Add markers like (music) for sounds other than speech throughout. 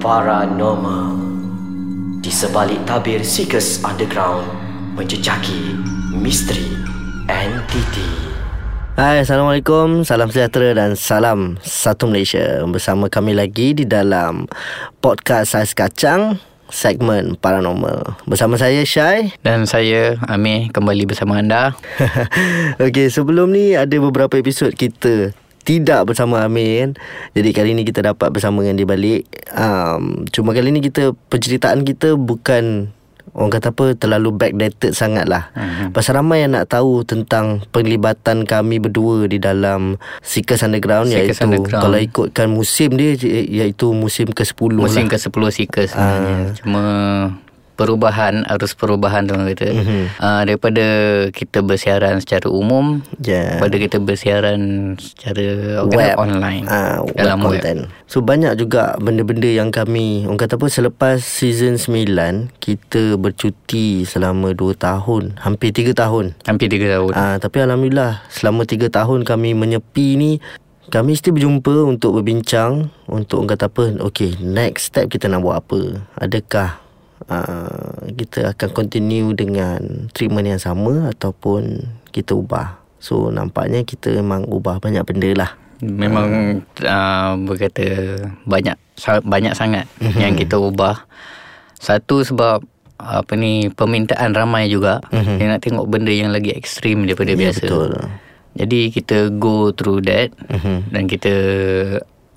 paranormal. Di sebalik tabir Seekers Underground Menjejaki misteri entiti. Hai, Assalamualaikum, salam sejahtera dan salam satu Malaysia. Bersama kami lagi di dalam podcast Saiz Kacang Segmen Paranormal. Bersama saya Syai. Dan saya Amir kembali bersama anda. (laughs) Okey, sebelum ni ada beberapa episod kita tidak bersama Amin. Jadi kali ni kita dapat bersama dengan dia balik. Um, Cuma kali ni kita Penceritaan kita bukan Orang kata apa Terlalu backdated sangat lah uh-huh. Pasal ramai yang nak tahu Tentang penglibatan kami berdua Di dalam Seekers Underground Seekers Iaitu Underground. Kalau ikutkan musim dia Iaitu musim ke-10 Musim lah. ke-10 Seekers sebenarnya. Cuma Perubahan Arus perubahan tu orang kata Mhm. uh, Daripada Kita bersiaran secara umum Yeah. Pada kita bersiaran Secara web online ah, Dalam web web, content. So banyak juga benda-benda yang kami orang kata apa selepas season 9 kita bercuti selama 2 tahun, hampir 3 tahun. Hampir 3 tahun Ah tapi alhamdulillah selama 3 tahun kami menyepi ni kami mesti berjumpa untuk berbincang untuk orang kata apa okay next step kita nak buat apa adakah uh, kita akan continue dengan treatment yang sama ataupun kita ubah so nampaknya kita memang ubah banyak benda lah Memang uh, Berkata Banyak Banyak sangat Mhm. (laughs) Yang kita ubah Satu sebab Apa ni Permintaan ramai juga Dia nak tengok benda yang lagi ekstrim Daripada. Ya, biasa betul. Jadi kita go through that Mhm. Dan kita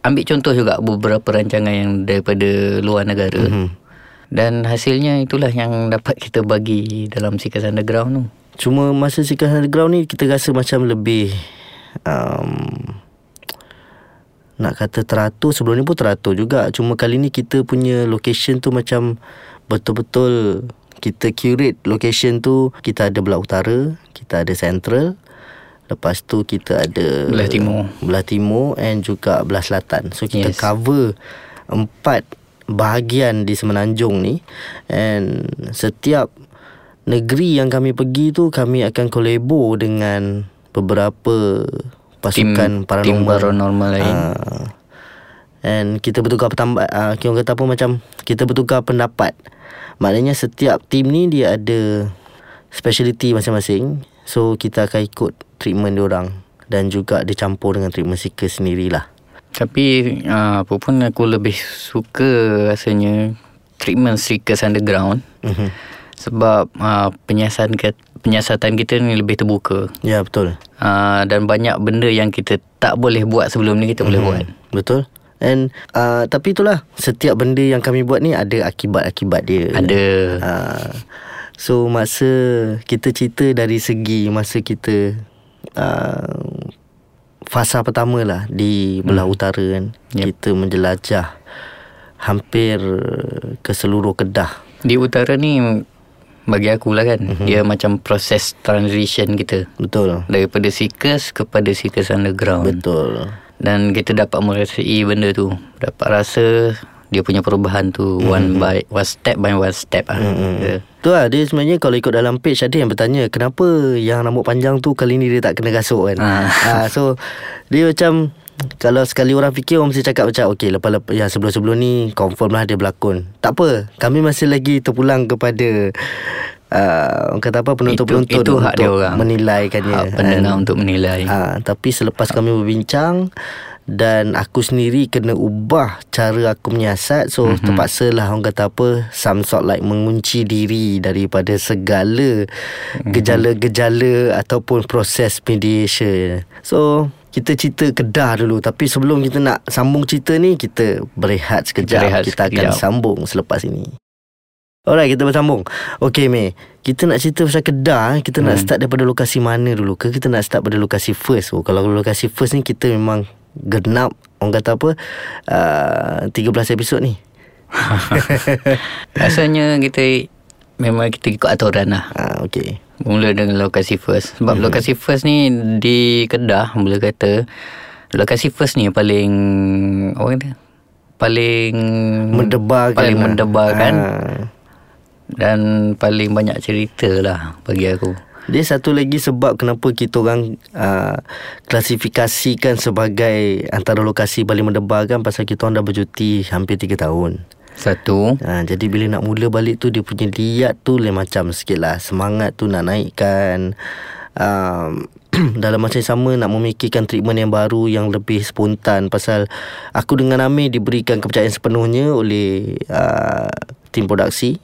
Ambil contoh juga Beberapa rancangan yang Daripada luar negara Mhm. Dan hasilnya itulah yang dapat kita bagi Dalam Seekers Underground tu Cuma masa Seekers Underground ni Kita rasa macam lebih um, Nak kata teratur Sebelum ni pun teratur juga Cuma kali ni kita punya location tu macam Betul-betul Kita curate location tu Kita ada belah utara Kita ada central Lepas tu kita ada Belah timur. Belah timur And juga belah selatan So kita. Yes. cover Empat bahagian di Semenanjung ni And setiap negeri yang kami pergi tu Kami akan kolabo dengan beberapa pasukan Tim- paranormal tim paranormal. lain. Ah. And kita bertukar pendapat uh, Kita kata apa macam Kita bertukar pendapat. Maknanya setiap tim ni dia ada Speciality masing-masing. So kita akan ikut treatment diorang Dan juga dicampur dengan treatment seeker sendirilah Tapi uh, apa pun aku lebih suka rasanya treatment Seekers Underground. Mhm. sebab uh, penyiasatan kita, penyiasatan kita ni lebih terbuka. Ya betul. Uh, dan banyak benda yang kita tak boleh buat sebelum ni kita boleh buat. Betul. And uh, Tapi itulah Setiap benda yang kami buat ni Ada akibat-akibat dia. Ada. Uh, So masa Kita cerita dari segi Masa kita uh, Fasa pertama lah Di belah utara kan Yep. Kita menjelajah Hampir Ke seluruh Kedah di utara ni bagi aku lah kan mm-hmm. dia macam proses transition kita Betul daripada Seekers kepada Seekers Underground. Betul Dan kita dapat merasai benda tu. Dapat rasa dia punya perubahan tu mm-hmm. one by one step by one step ah. Mm-hmm. Tu lah dia sebenarnya Kalau ikut dalam page Ada yang bertanya Kenapa yang rambut panjang tu Kali ni dia tak kena rasuk kan Ah. ah, So Dia macam Kalau sekali orang fikir Orang mesti cakap macam Okay lepas-lepas Yang sebelum-sebelum ni Confirm lah dia berlakon Tak apa Kami masih lagi terpulang kepada uh, Orang kata apa Penonton-penonton Itu- itu hak Untuk dia orang. menilaikannya Hak pendengar untuk menilai. Ah, Tapi selepas kami berbincang dan aku sendiri kena ubah cara aku menyiasat So Mhm. mm-hmm. terpaksa lah orang kata apa Some sort like mengunci diri daripada segala Mhm. gejala-gejala Ataupun proses mediation So kita cerita Kedah dulu Tapi sebelum kita nak sambung cerita ni Kita berehat sekejap berehat Kita akan sambung selepas ini Alright kita bersambung Okay Mei Kita nak cerita pasal Kedah eh. Kita hmm. nak start daripada lokasi mana dulu ke Kita nak start pada lokasi first oh, Kalau lokasi first ni Kita memang Genap Orang kata apa uh, 13 episod ni (laughs) Rasanya kita memang kita ikut aturan lah. Ah, okay. Mula dengan lokasi first. Sebab Mhm. mm-hmm. lokasi first ni di Kedah boleh kata lokasi first ni paling orang kata paling Mendebarkan paling lah. mendebarkan Ah. dan paling banyak cerita lah bagi aku. Dia satu lagi sebab kenapa kita orang uh, klasifikasikan sebagai antara lokasi paling mendebarkan pasal kita orang dah bercuti hampir 3 tahun. Satu Ha, jadi bila nak mula balik tu dia punya liat tu lain macam sikit lah. Semangat tu nak naikkan. Um, (clears throat) dalam masa yang sama nak memikirkan treatment yang baru yang lebih spontan pasal aku dengan Amir diberikan kepercayaan sepenuhnya oleh uh, tim produksi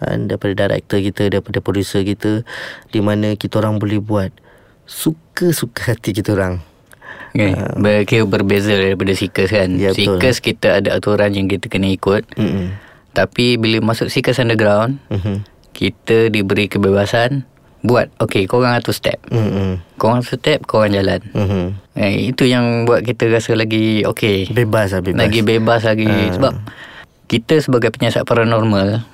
uh, daripada director kita daripada producer kita di mana kita orang boleh buat suka-suka hati kita orang. Okay. Uh, Kira berbeza daripada Seekers kan Ya, betul. Seekers kita ada aturan yang kita kena ikut Mm-mm. Tapi bila masuk Seekers Underground Mhm. Kita diberi kebebasan Buat Okay korang atur step Mm-mm. Korang atur step Korang jalan Mhm. eh, Itu yang buat kita rasa lagi Okay Bebas lah bebas. Lagi bebas lagi Ah. Sebab Kita sebagai penyiasat paranormal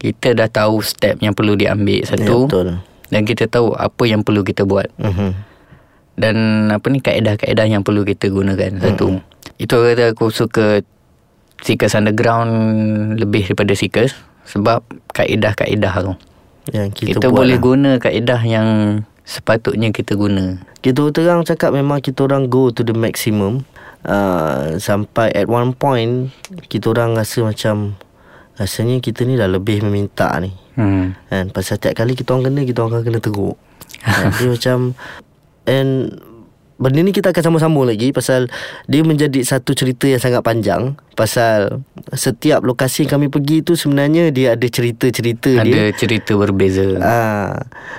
Kita dah tahu step yang perlu diambil Ya, Satu betul. Dan kita tahu apa yang perlu kita buat. Mhm. dan apa ni kaedah-kaedah yang perlu kita gunakan satu. Itu kata aku suka Seekers Underground lebih daripada Seekers sebab kaedah-kaedah tu. Yang kita, kita, boleh lah. guna kaedah yang sepatutnya kita guna. Kita terang cakap memang kita orang go to the maximum. Uh, Sampai at one point Kita orang rasa macam Rasanya kita ni dah lebih meminta ni hmm. kan? Pasal setiap kali kita orang kena Kita orang akan kena teruk (laughs) kan? Dia macam And Benda ni kita akan sama-sama lagi Pasal Dia menjadi satu cerita yang sangat panjang Pasal Setiap lokasi kami pergi tu Sebenarnya dia ada cerita-cerita dia ada cerita berbeza Ah,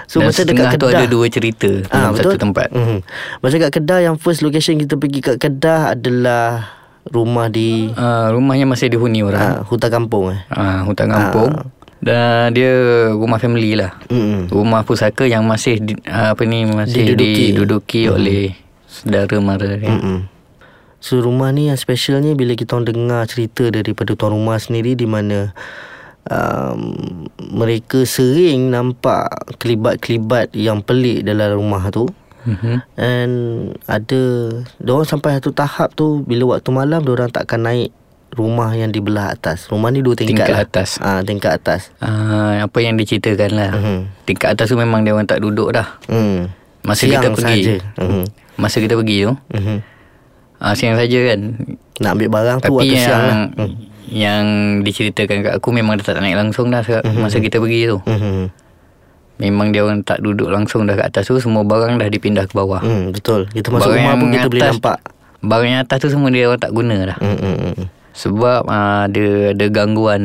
so dan macam setengah dekat tu ada dua cerita Ah, dalam betul. satu tempat Mm-hmm. Macam kat Kedah yang first location kita pergi kat Kedah adalah rumah di uh, rumahnya masih dihuni orang uh, hutan kampung eh. uh, hutan kampung Ah. dan dia rumah family lah Mm-mm. rumah pusaka yang masih di, ah, apa ni masih Diduduki. diduduki, oleh saudara mara kan. Mm-mm. So rumah ni yang specialnya bila kita orang dengar cerita daripada tuan rumah sendiri di mana um, mereka sering nampak kelibat-kelibat yang pelik dalam rumah tu. Mhm. And ada Diorang sampai satu tahap tu Bila waktu malam Diorang takkan naik Rumah yang di belah atas Rumah ni dua tingkat, Tingkat lah. atas. Ah, Tingkat atas Ah, apa yang diceritakan lah. Mhm. Tingkat atas tu memang dia orang tak duduk dah. hmm. Masa Siang kita pergi. sahaja. Mhm. Masa kita pergi tu. Mhm. Ah, siang saja kan. Nak ambil barang tu Tapi waktu yang siang lah hmm. yang diceritakan kat aku memang dia tak naik langsung dah Mhm. masa kita pergi tu. Mhm. Memang dia orang tak duduk langsung dah kat atas tu semua barang dah dipindah ke bawah. Hmm, betul. Kita masuk Barang rumah pun kita boleh atas- nampak. Barang yang atas tu semua dia orang tak guna dah. Hmm, hmm, hmm. Sebab uh, ada ada gangguan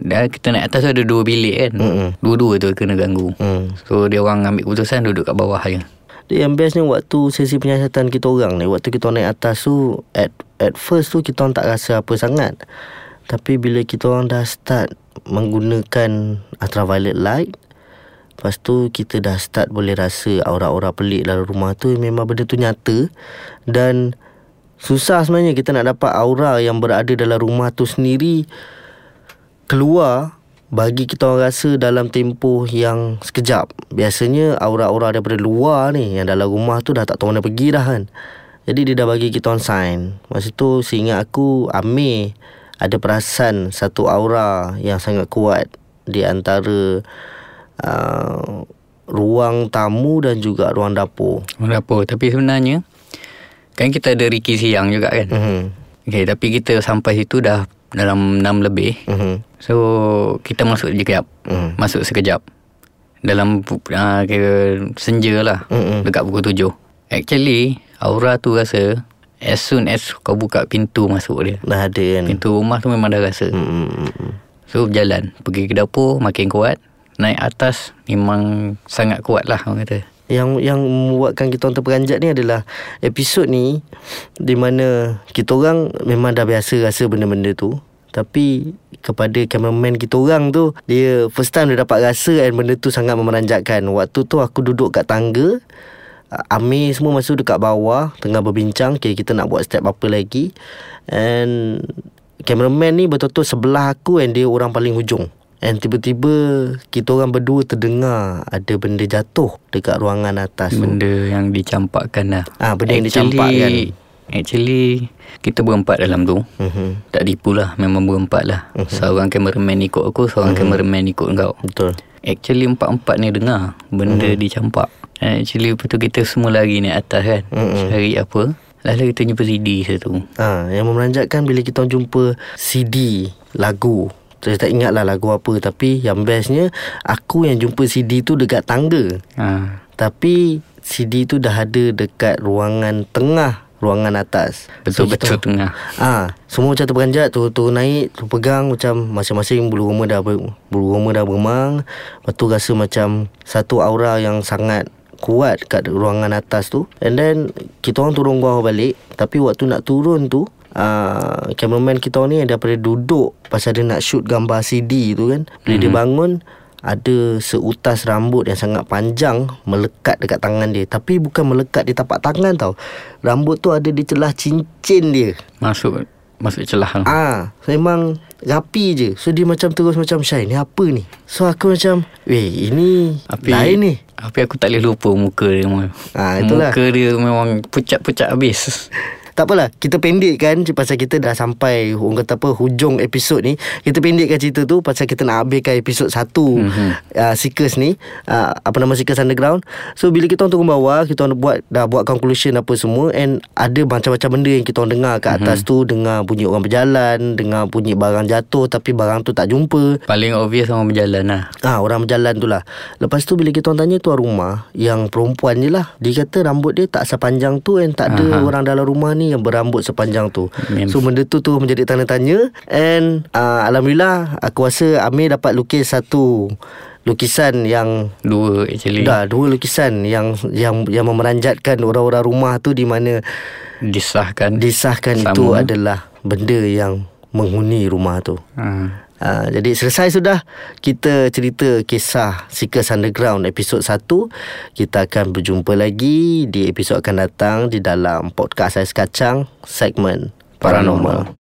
dan kita naik atas tu ada dua bilik kan. Mm-mm. Dua-dua tu kena ganggu. Hmm. So dia orang ambil keputusan duduk kat bawah je. Dia yang bestnya waktu sesi penyiasatan kita orang ni Waktu kita naik atas tu At at first tu kita orang tak rasa apa sangat Tapi bila kita orang dah start Menggunakan ultraviolet light Lepas tu kita dah start boleh rasa Aura-aura pelik dalam rumah tu Memang benda tu nyata Dan Susah sebenarnya kita nak dapat aura yang berada dalam rumah tu sendiri Keluar bagi kita orang rasa dalam tempoh yang sekejap. Biasanya aura-aura daripada luar ni yang dalam rumah tu dah tak tahu mana pergi dah kan. Jadi dia dah bagi kita on sign. Masa tu seingat aku Amir ada perasan satu aura yang sangat kuat di antara uh, ruang tamu dan juga ruang dapur. Orang dapur. Tapi sebenarnya kan kita ada Ricky siang juga kan. Mhm. Okay, tapi kita sampai situ dah dalam 6 lebih. Mhm. So kita masuk sekejap. Mhm. Masuk sekejap. Dalam uh, kira senja lah. Mm-mm. Dekat pukul 7. Actually aura tu rasa as soon as kau buka pintu masuk dia. Dah ada kan. Pintu rumah tu memang dah rasa. Mhm. So berjalan Pergi ke dapur Makin kuat Naik atas Memang Sangat kuat lah Orang kata. Yang yang membuatkan kita orang terperanjat ni adalah episod ni di mana kita orang memang dah biasa rasa benda-benda tu. Tapi kepada cameraman kita orang tu dia first time dia dapat rasa and benda tu sangat memeranjatkan. Waktu tu aku duduk kat tangga Amir semua masuk dekat bawah Tengah berbincang okay, Kita nak buat step apa lagi? And Cameraman ni betul-betul sebelah aku And dia orang paling hujung And tiba-tiba Kita orang berdua terdengar Ada benda jatuh Dekat ruangan atas tu. Benda yang dicampakkan lah. Ah, benda yang dicampakkan. Actually Kita berempat dalam tu. Mhm. Tak tipu lah Memang berempat lah. Seorang cameraman ikut aku Seorang cameraman ikut kau. Betul. Actually empat-empat ni dengar Benda Mhm. dicampak. And Actually lepas tu kita semua lari naik atas kan? Mhm. Cari apa? Lalu kita jumpa CD satu. Ha, yang memeranjatkan bila kita jumpa CD lagu. Saya tak ingat lah lagu apa tapi yang bestnya aku yang jumpa CD tu dekat tangga. ha. Tapi CD tu dah ada dekat ruangan tengah ruangan atas. Betul-betul kita- tengah Ah, semua macam terperanjat tu tu naik, tu pegang macam masing-masing bulu roma dah bulu roma dah bermang. Lepas tu rasa macam satu aura yang sangat kuat kat ruangan atas tu. And then kita orang turun bawah balik, tapi waktu nak turun tu Uh, cameraman kita ni daripada duduk pasal dia nak shoot gambar CD tu kan bila mm-hmm. dia bangun ada seutas rambut yang sangat panjang melekat dekat tangan dia tapi bukan melekat di tapak tangan tau rambut tu ada di celah cincin dia Masuk Masuk celah Ah, memang rapi je. So dia macam terus macam Syai ni apa ni? So aku macam, weh ini Tapi lain ni. Tapi aku tak boleh lupa muka dia memang. Ah, itulah. Muka dia memang pucat-pucat habis. (laughs) Tak apalah, kita pendekkan pasal kita dah sampai orang kata apa hujung episod ni. Kita pendekkan cerita tu pasal kita nak habiskan episod 1 Mhm. mm-hmm. uh, Seekers ni. Uh, apa nama Seekers Underground. So bila kita orang turun bawah, kita orang buat dah buat conclusion apa semua and ada macam-macam benda yang kita orang dengar kat atas mm-hmm. tu, dengar bunyi orang berjalan, dengar bunyi barang jatuh tapi barang tu tak jumpa. Paling obvious orang berjalan lah. Ah orang berjalan tu lah Lepas tu bila kita orang tanya tuan rumah Yang perempuan je lah Dia kata rambut dia tak sepanjang tu And tak ada Aha. orang dalam rumah ni Yang berambut sepanjang tu Mem- So benda tu tu menjadi tanda tanya And uh, Alhamdulillah Aku rasa Amir dapat lukis satu Lukisan yang Dua actually. Dah dua lukisan yang yang yang memeranjatkan orang-orang rumah tu di mana Disahkan. disahkan Sama. itu adalah benda yang menghuni rumah tu. ha. Uh, jadi selesai sudah kita cerita kisah Seekers Underground episod 1 Kita akan berjumpa lagi di episod akan datang Di dalam podcast Ais Kacang segmen Paranormal, Paranormal.